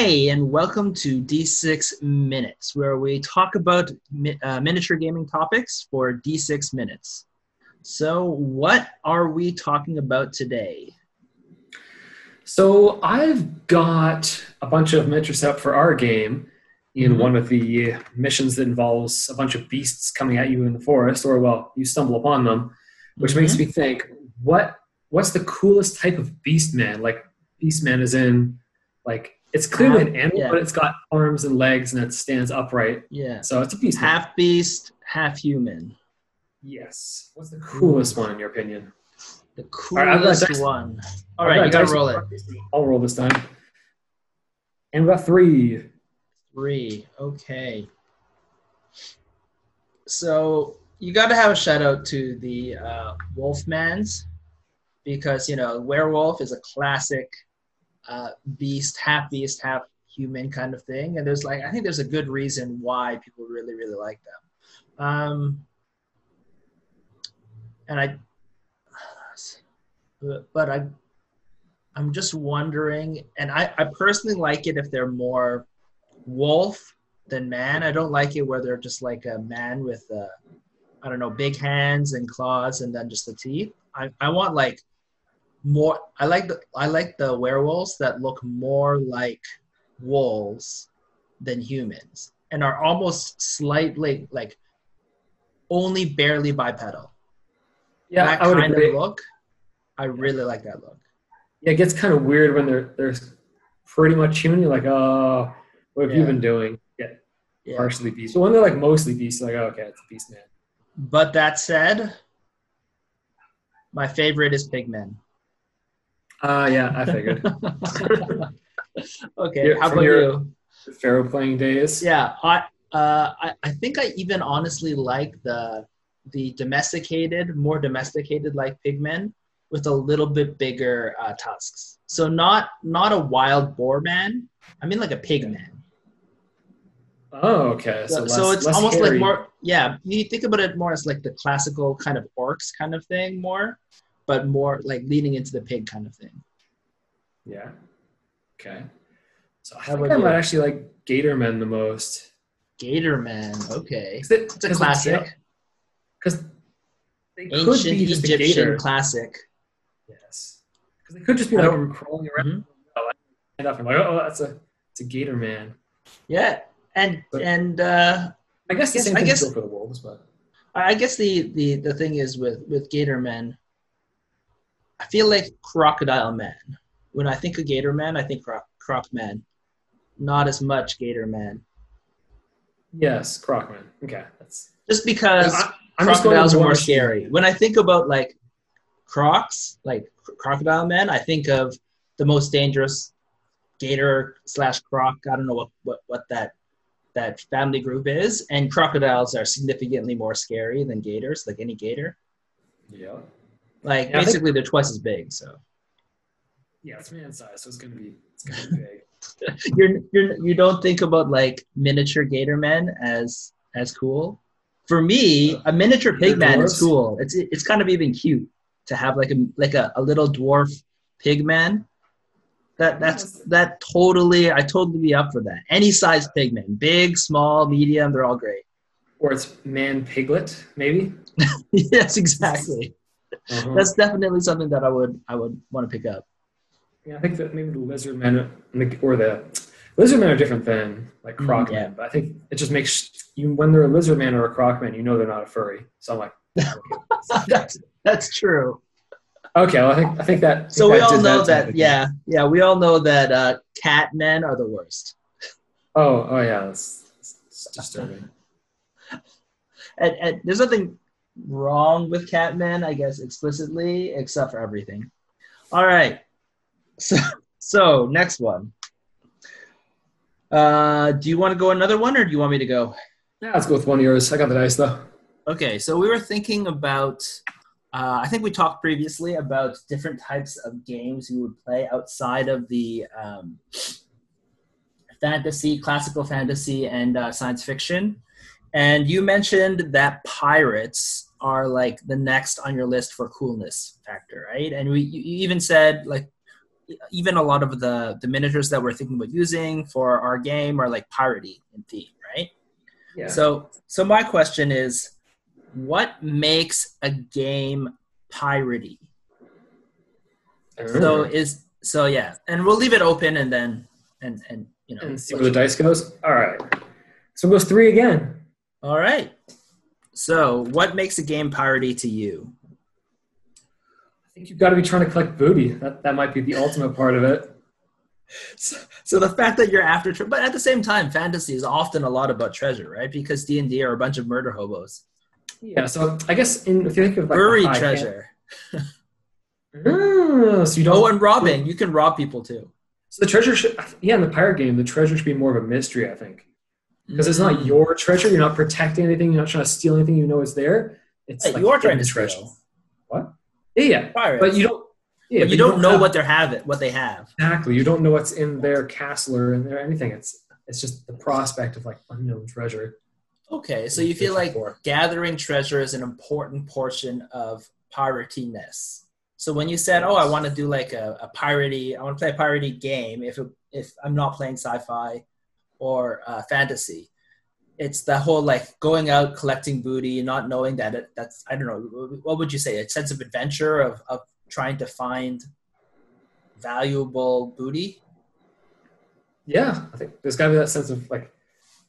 Hey, and welcome to D6 Minutes, where we talk about mi- uh, miniature gaming topics for D6 Minutes. So, what are we talking about today? So I've got a bunch of miniature set for our game in Mhm. one of the missions that involves a bunch of beasts coming at you in the forest, or well, you stumble upon them, which makes Mm-hmm. me think, what what's the coolest type of beast man? Like beast man is in like it's clearly Um, an animal, yeah. but it's got arms and legs and it stands upright. Yeah. So it's a beast. Half beast, half human. Yes. What's the coolest one in your opinion? The right, coolest dice. one. All right, you gotta dice roll it. front of me, so I'll roll this time. And we got three. Three. Okay. So you got to have a shout out to the uh, Wolfmans because you know werewolf is a classic uh, beast, half beast, half human kind of thing, and there's like I think there's a good reason why people really really like them. Um, and I, but I, I'm just wondering, and I, I personally like it if they're more wolf than man. I don't like it where they're just like a man with, uh, I don't know, big hands and claws and then just the teeth. I, I want like more. I like the I like the werewolves that look more like wolves than humans and are almost slightly like only barely bipedal. Yeah, that I would kind agree. of look. I really like that look. Yeah, it gets kind of weird when they're they're pretty much human. You're like, oh, what have you been doing? Yeah, Yeah. partially beast. But when they're like mostly beast, like, oh, okay, it's a beast man. But that said, my favorite is Pigmen. Uh yeah, I figured. okay, Your- how about your- you? Pharaoh playing days. Yeah, I, uh, I I think I even honestly like the the domesticated, more domesticated like pigmen with a little bit bigger uh, tusks. So not not a wild boar man. I mean like a pig man. Oh, okay. So, So, so it's less almost hairy. like more yeah. You think about it more as like the classical kind of orcs kind of thing more, but more like leaning into the pig kind of thing. Yeah. Okay. So I How think about I might actually like Gator Men the most. Gator man, okay, It's it's a classic, Because they could be just a Egyptian gator. classic. Yes. Because they could just be like crawling around. Mhm. Oh, I stand up and like, oh, that's a it's a Gator Man. Yeah, and But- and uh, I guess the same I thing guess- for the wolves, but I guess the, the the thing is with with Gator Men, I feel like Crocodile Man. When I think of Gator Man, I think Croc Croc Man, not as much Gator Man, yes, Croc Man. Okay, that's. just because I- I'm just going crocodiles are more scary. When I think about like crocs, like cr- Crocodile Man, I think of the most dangerous Gator slash Croc. I don't know what what what that that family group is, and crocodiles are significantly more scary than gators, like any gator. Yeah. Like Yeah, I think- basically, they're twice as big. So Yeah, it's man size, so it's gonna be it's gonna be big. you're you're you don't think about like miniature gator men as as cool. For me, a miniature pig man is cool. It's it's kind of even cute to have like a like a, a little dwarf pig man. That that's that totally I totally be up for that. Any size pig man, big, small, medium, they're all great. or it's man piglet, maybe. yes, exactly. Uh-huh. That's definitely something that I would I would want to pick up. Yeah, I think that maybe the lizard men or the lizard men are different than like Mm, croc yeah. men, but I think it just makes you when they're a lizard man or a croc man, you know they're not a furry. So I'm like, that's that's true. okay, well I think I think that. I think So we that all know to that, yeah, yeah, we all know that uh, cat men are the worst. Oh, oh yeah, that's, that's disturbing. And, and there's nothing wrong with cat men, I guess, explicitly, except for everything. All right. So, so next one. Uh, do you want to go another one, or do you want me to go? Yeah, let's go with one of yours. I got the dice though. Okay, so we were thinking about. Uh, I think we talked previously about different types of games you would play outside of the um, fantasy, classical fantasy, and uh, science fiction. And you mentioned that pirates are like the next on your list for coolness factor, right? And we you you even said like even a lot of the the miniatures that we're thinking about using for our game are like piratey in theme, right? Yeah. So so my question is, what makes a game piratey? So is so yeah, and we'll leave it open and then and and you know and see where the dice goes. All right. So it goes three again. All right. So what makes a game piratey to you? I think you've got to be trying to collect booty. That that might be the ultimate part of it. So, so the fact that you're after, tre- but at the same time, fantasy is often a lot about treasure, right? Because D and D are a bunch of murder hobos. Yeah. So I guess in, if you think of like Buried treasure. Oh, so you don't. Oh, and robbing. You can rob people too. So the treasure should, yeah, in the pirate game, the treasure should be more of a mystery, I think, because it's Mm. not your treasure. You're not protecting anything. You're not trying to steal anything. You know it's there. It's Hey, like you trying to treasure. steal. What? Yeah, yeah, Pirates. but you don't. Yeah, But but you don't know have- what they have. It what they have. exactly. You don't know what's in their castle or in their anything. It's it's just the prospect of like unknown treasure. Okay, so you feel like For. gathering treasure is an important portion of piratiness. So when you said, "Oh, I want to do like a, a piratey, I want to play a piratey game," if it, if I'm not playing sci-fi or uh, fantasy, it's the whole like going out collecting booty, not knowing that it, that's I don't know what would you say a sense of adventure of of trying to find valuable booty. Yeah, I think there's got to be that sense of like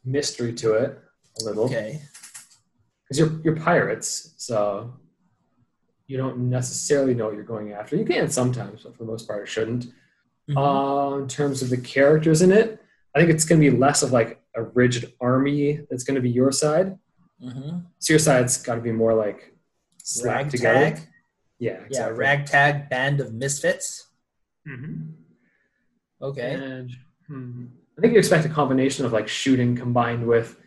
mystery to it a little. Okay, because you're you're pirates, so you don't necessarily know what you're going after. You can sometimes, but for the most part, it shouldn't. Mhm. Uh, in terms of the characters in it, I think it's going to be less of like a rigid army that's going to be your side. Mhm. So your side's got to be more like slapped together. ragtag. Yeah, Yeah, exactly. ragtag band of misfits. Mhm. Okay. And hmm, I think you expect a combination of like shooting combined with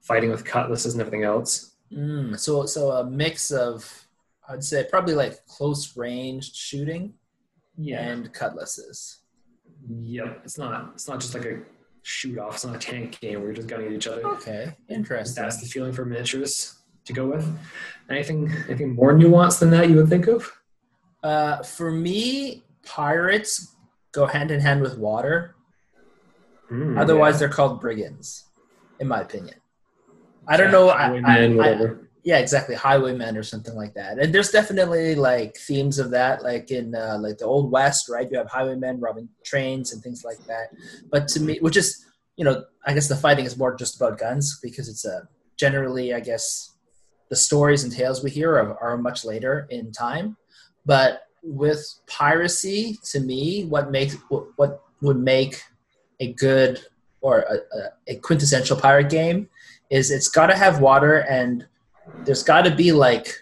fighting with cutlasses and everything else. Mm, so so a mix of I'd say probably like close range shooting and cutlasses. Yep. It's not. It's not just like a shoot off. It's not a tank game where you're just gunning at each other. Okay, interesting. That's the feeling for miniatures to go with. Anything anything more nuanced than that you would think of? Uh, for me, pirates go hand in hand with water. Mm, Otherwise, yeah. they're called brigands, in my opinion. I don't know. I, I, I-. yeah, exactly. Highwaymen or something like that. And there's definitely like themes of that, like in uh, like the old west, right? You have highwaymen robbing trains and things like that. But to me, which is you know, I guess the fighting is more just about guns because it's a generally, I guess, the stories and tales we hear are, are much later in time. But with piracy, to me, what makes what, would make a good or a, a quintessential pirate game is it's got to have water and there's got to be like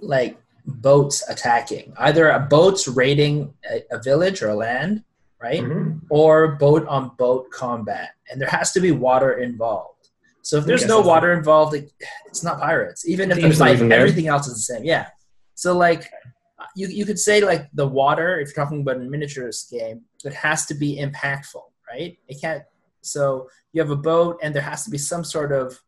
like boats attacking either a boats raiding a, a village or a land right? Mhm. or boat on boat combat and there has to be water involved. So if there's no water involved it, it's not pirates even if the fight everything else is the same yeah. So like you, you could say like the water if you're talking about a miniatures game it has to be impactful right? It can't so you have a boat and there has to be some sort of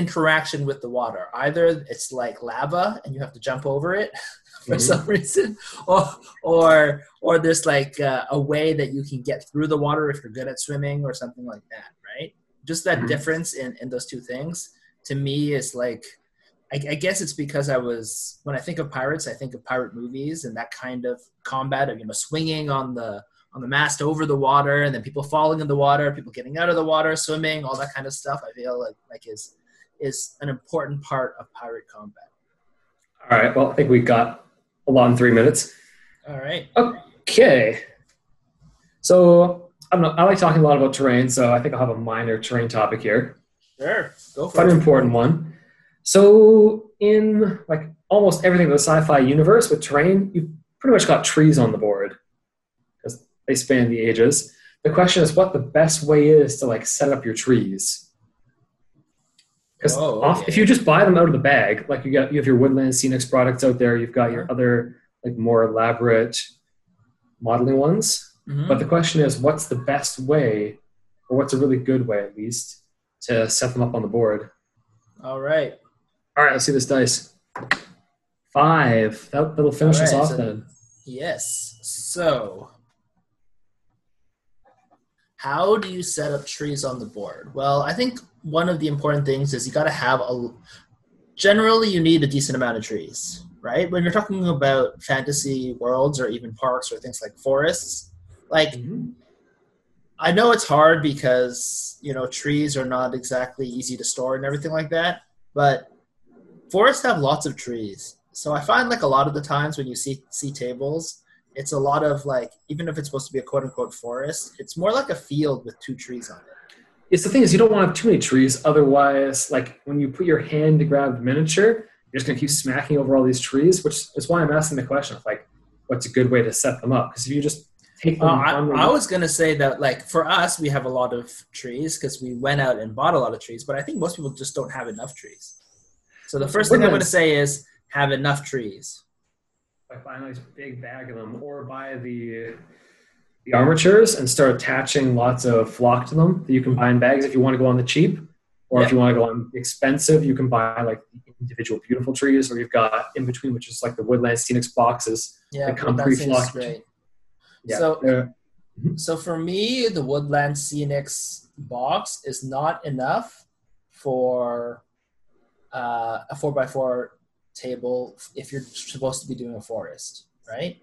interaction with the water either it's like lava and you have to jump over it for Mhm. some reason or or or there's like uh, a way that you can get through the water if you're good at swimming or something like that right just that Mhm. difference in in those two things to me is like I, I guess it's because I was when I think of pirates, I think of pirate movies and that kind of combat of you know swinging on the on the mast over the water and then people falling in the water, people getting out of the water, swimming, all that kind of stuff. I feel like like is is an important part of pirate combat. All right. Well, I think we've got a lot in three minutes. All right. Okay. So I don't. I like talking a lot about terrain, so I think I'll have a minor terrain topic here. Sure. Go for it. quite an important one. So in like almost everything in the sci-fi universe with terrain, you've pretty much got trees on the board because they span the ages. The question is what the best way is to like set up your trees. Because Oh, okay. if you just buy them out of the bag, like you got you have your Woodland Scenics products out there, you've got your Uh-huh. other like more elaborate modeling ones. Mhm. But the question is, what's the best way, or what's a really good way at least, to set them up on the board? All right. All right, let's see this dice. Five. That, that'll finish All us off so- then. Yes. So, how do you set up trees on the board? Well, I think one of the important things is you got to have a. Generally, you need a decent amount of trees, right? When you're talking about fantasy worlds or even parks or things like forests, like Mhm. I know it's hard because you know trees are not exactly easy to store and everything like that, but forests have lots of trees. So I find like a lot of the times when you see see tables, it's a lot of like even if it's supposed to be a quote unquote forest, it's more like a field with two trees on it. It's the thing is you don't want to have too many trees. Otherwise, like when you put your hand to grab the miniature, you're just gonna keep smacking over all these trees, which is why I'm asking the question of like, what's a good way to set them up? Because if you just take them, Uh, I, on the- I was gonna say that like for us, we have a lot of trees because we went out and bought a lot of trees, but I think most people just don't have enough trees. So the first thing I'm gonna say is have enough trees. like buy a nice big bag of them, or buy the the armatures and start attaching lots of flock to them that you can buy in bags if you want to go on the cheap, or if you want to go on expensive, you can buy like individual beautiful trees, or you've got in between, which is like the woodland scenics boxes. Yeah, come that seems pre-flocked. great. Yeah, So- they're- So for me, the Woodland Scenics box is not enough for uh, a four by four table if you're supposed to be doing a forest, right?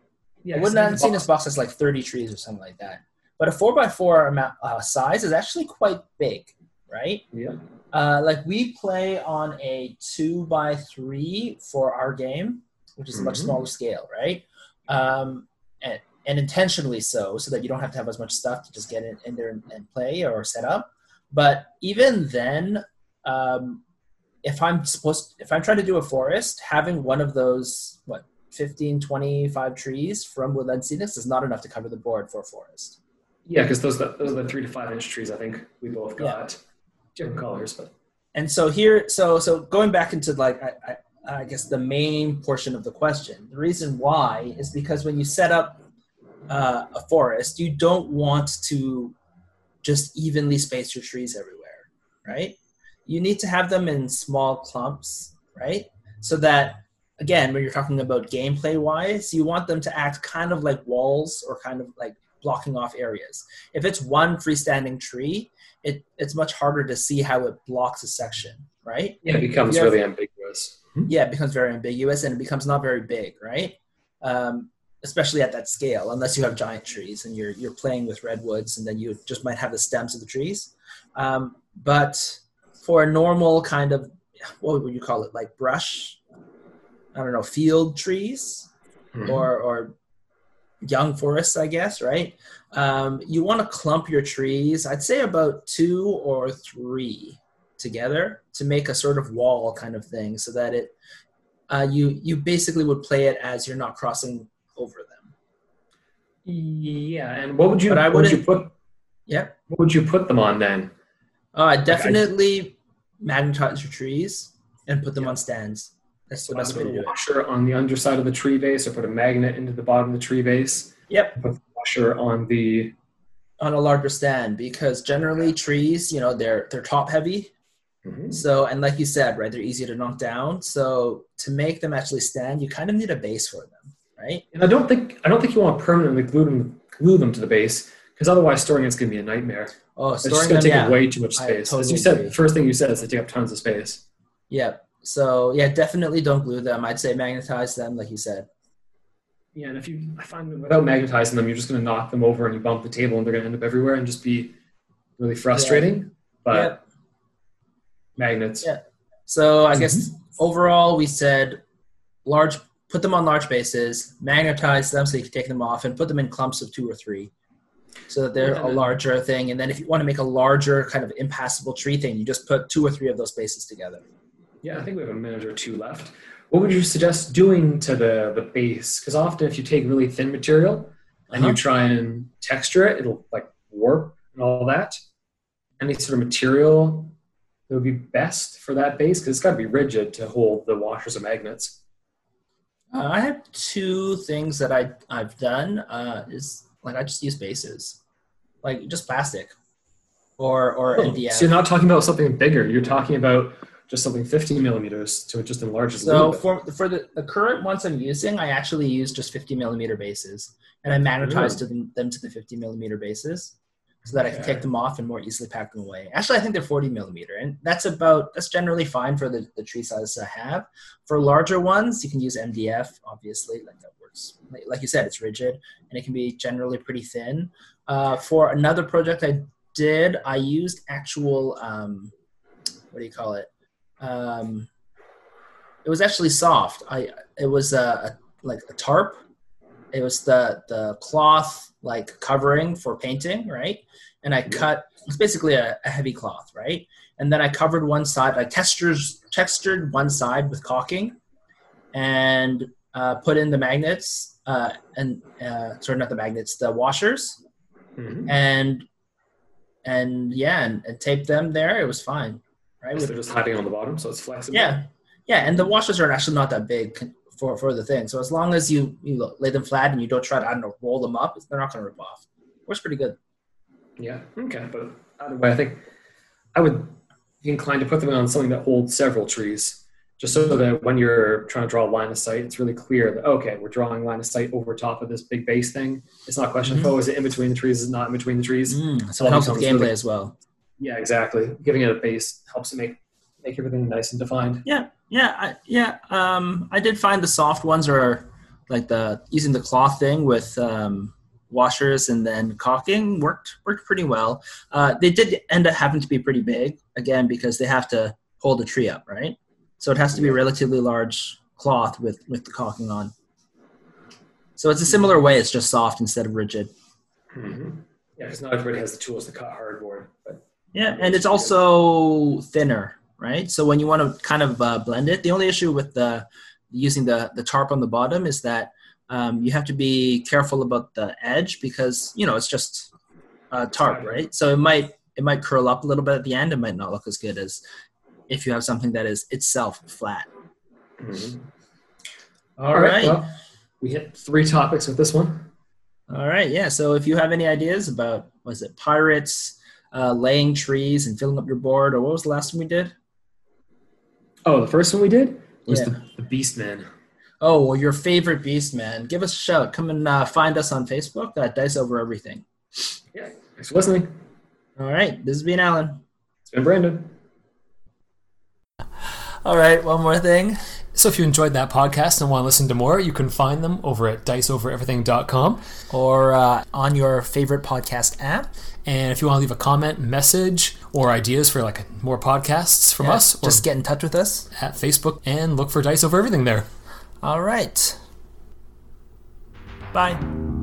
Yeah, a Woodland it's like a Scenics box has like 30 trees or something like that. But a four by four amount uh, size is actually quite big, right? Yeah. Uh, like we play on a two by three for our game, which is a much Mhm. smaller scale, right? Um, and, and intentionally so, so that you don't have to have as much stuff to just get in, in there and, and play or set up. But even then, um, if I'm supposed, if I'm trying to do a forest, having one of those, what, 15, 25 trees from Woodland Scenics is not enough to cover the board for a forest. Yeah, because those are the, those are the three to five inch trees. I think we both got different colors, but and so here so so going back into like I, I, I guess the main portion of the question the reason why is because when you set up uh, a forest you don't want to just evenly space your trees everywhere right you need to have them in small clumps right so that again when you're talking about gameplay wise you want them to act kind of like walls or kind of like blocking off areas if it's one freestanding tree it, it's much harder to see how it blocks a section, right? yeah, it becomes really ambiguous. Yeah, it becomes very ambiguous and it becomes not very big, right? Um, especially at that scale, unless you have giant trees and you're you're playing with redwoods, and then you just might have the stems of the trees. Um, but for a normal kind of what would you call it, like brush? I don't know, field trees Mhm. or or young forests, I guess, right? Um, you want to clump your trees. I'd say about two or three together to make a sort of wall kind of thing, so that it uh, you you basically would play it as you're not crossing over them. Yeah, and what would you But I would you put Yep. what would you put them on then? Uh, definitely magnetize your trees and put them Yeah. on stands. That's So way put a washer on the underside of the tree base, or put a magnet into the bottom of the tree base. Yep. Put the washer on the On a larger stand because generally trees, you know, they're they're top heavy Mhm. So, and like you said, right, they're easy to knock down. So, to make them actually stand, you kind of need a base for them, right? And I don't think I don't think you want to permanently glue them glue them to the base because otherwise storing it's going to be a nightmare. Oh, It's just going to take yeah, up way too much space. As totally you said, agree. the first thing you said is they take up tons of space. yeah. So, yeah, definitely don't glue them. I'd say magnetize them, like you said. Yeah, and if you I find that without magnetizing them, you're just going to knock them over and you bump the table and they're going to end up everywhere and just be really frustrating. But Yep. magnets. Yeah. So, I guess Mm-hmm. overall, we said large, put them on large bases, magnetize them so you can take them off, and put them in clumps of two or three. So that they're Yeah, a larger thing, and then if you want to make a larger kind of impassable tree thing, you just put two or three of those bases together. Yeah, I think we have a minute or two left. What would you suggest doing to the, the base? Because often if you take really thin material and you Uh-huh. try and texture it, it'll like warp and all that. Any sort of material that would be best for that base? Because it's got to be rigid to hold the washers and magnets. Uh, I have two things that I I've done. Uh, is like I just use bases, like just plastic, or or Oh, MDF. So you're not talking about something bigger. You're talking about just something 50 millimeters to just enlarge it So for for the, the current ones I'm using, I actually use just 50 millimeter bases, and I magnetize to them, them to the 50 millimeter bases, so that I can take them off and more easily pack them away. Actually, I think they're 40 millimeter, and that's about that's generally fine for the, the tree size I have. For larger ones, you can use MDF, obviously, like that works. Like, like you said, it's rigid and it can be generally pretty thin. Uh, for another project I did, I used actual um, what do you call it? Um, it was actually soft. I it was a, a like a tarp. It was the the cloth like covering for painting, right? And I cut. It's basically a, a heavy cloth, right? And then I covered one side. I textured textured one side with caulking, and uh, put in the magnets uh, and uh, sorry, not the magnets, the washers, Mhm. and and yeah, and, and taped them there. It was fine, right? So With they're just hiding on the bottom, so it's flexible. yeah, yeah, and the washers are actually not that big for for the thing. So as long as you you lay them flat and you don't try to I don't know roll them up, they're not going to rip off. Works pretty good. Yeah. Okay. But either way, I think I would be inclined to put them on something that holds several trees, just so that when you're trying to draw a line of sight, it's really clear that okay, we're drawing line of sight over top of this big base thing. It's not a question of Mhm. oh, is it in between the trees? Is it not in between the trees? Mm, so it helps with gameplay really- as well. Yeah, exactly. Giving it a base helps it make make everything nice and defined. Yeah, yeah, I, yeah. Um, I did find the soft ones are like the using the cloth thing with um, washers and then caulking worked worked pretty well. Uh, they did end up having to be pretty big again because they have to hold the tree up, right? So it has to be a relatively large cloth with with the caulking on. So it's a similar way. It's just soft instead of rigid. Mm-hmm. Yeah, because not everybody has the tools to cut hardboard. But Yeah, and it's also thinner, right? So when you want to kind of uh, blend it, the only issue with the using the the tarp on the bottom is that um, you have to be careful about the edge because you know it's just a tarp, right? So it might it might curl up a little bit at the end. It might not look as good as if you have something that is itself flat. Mhm. All right. Well, we hit three topics with this one. All right, yeah. So if you have any ideas about was it pirates, uh, laying trees and filling up your board, or what was the last one we did? Oh, the first one we did was Yeah. the, the Beast Man. Oh, well, your favorite beast, man. Give us a shout. Come and uh, find us on Facebook at Dice Over Everything. Yeah. Thanks for listening. All right, this has been Alan. It's been Brandon. All right, one more thing. So if you enjoyed that podcast and want to listen to more, you can find them over at diceovereverything.com. Or uh, on your favorite podcast app. And if you want to leave a comment, message, or ideas for like more podcasts from Yeah, us, or just get in touch with us. at Facebook and look for Dice Over Everything there. All right. Bye.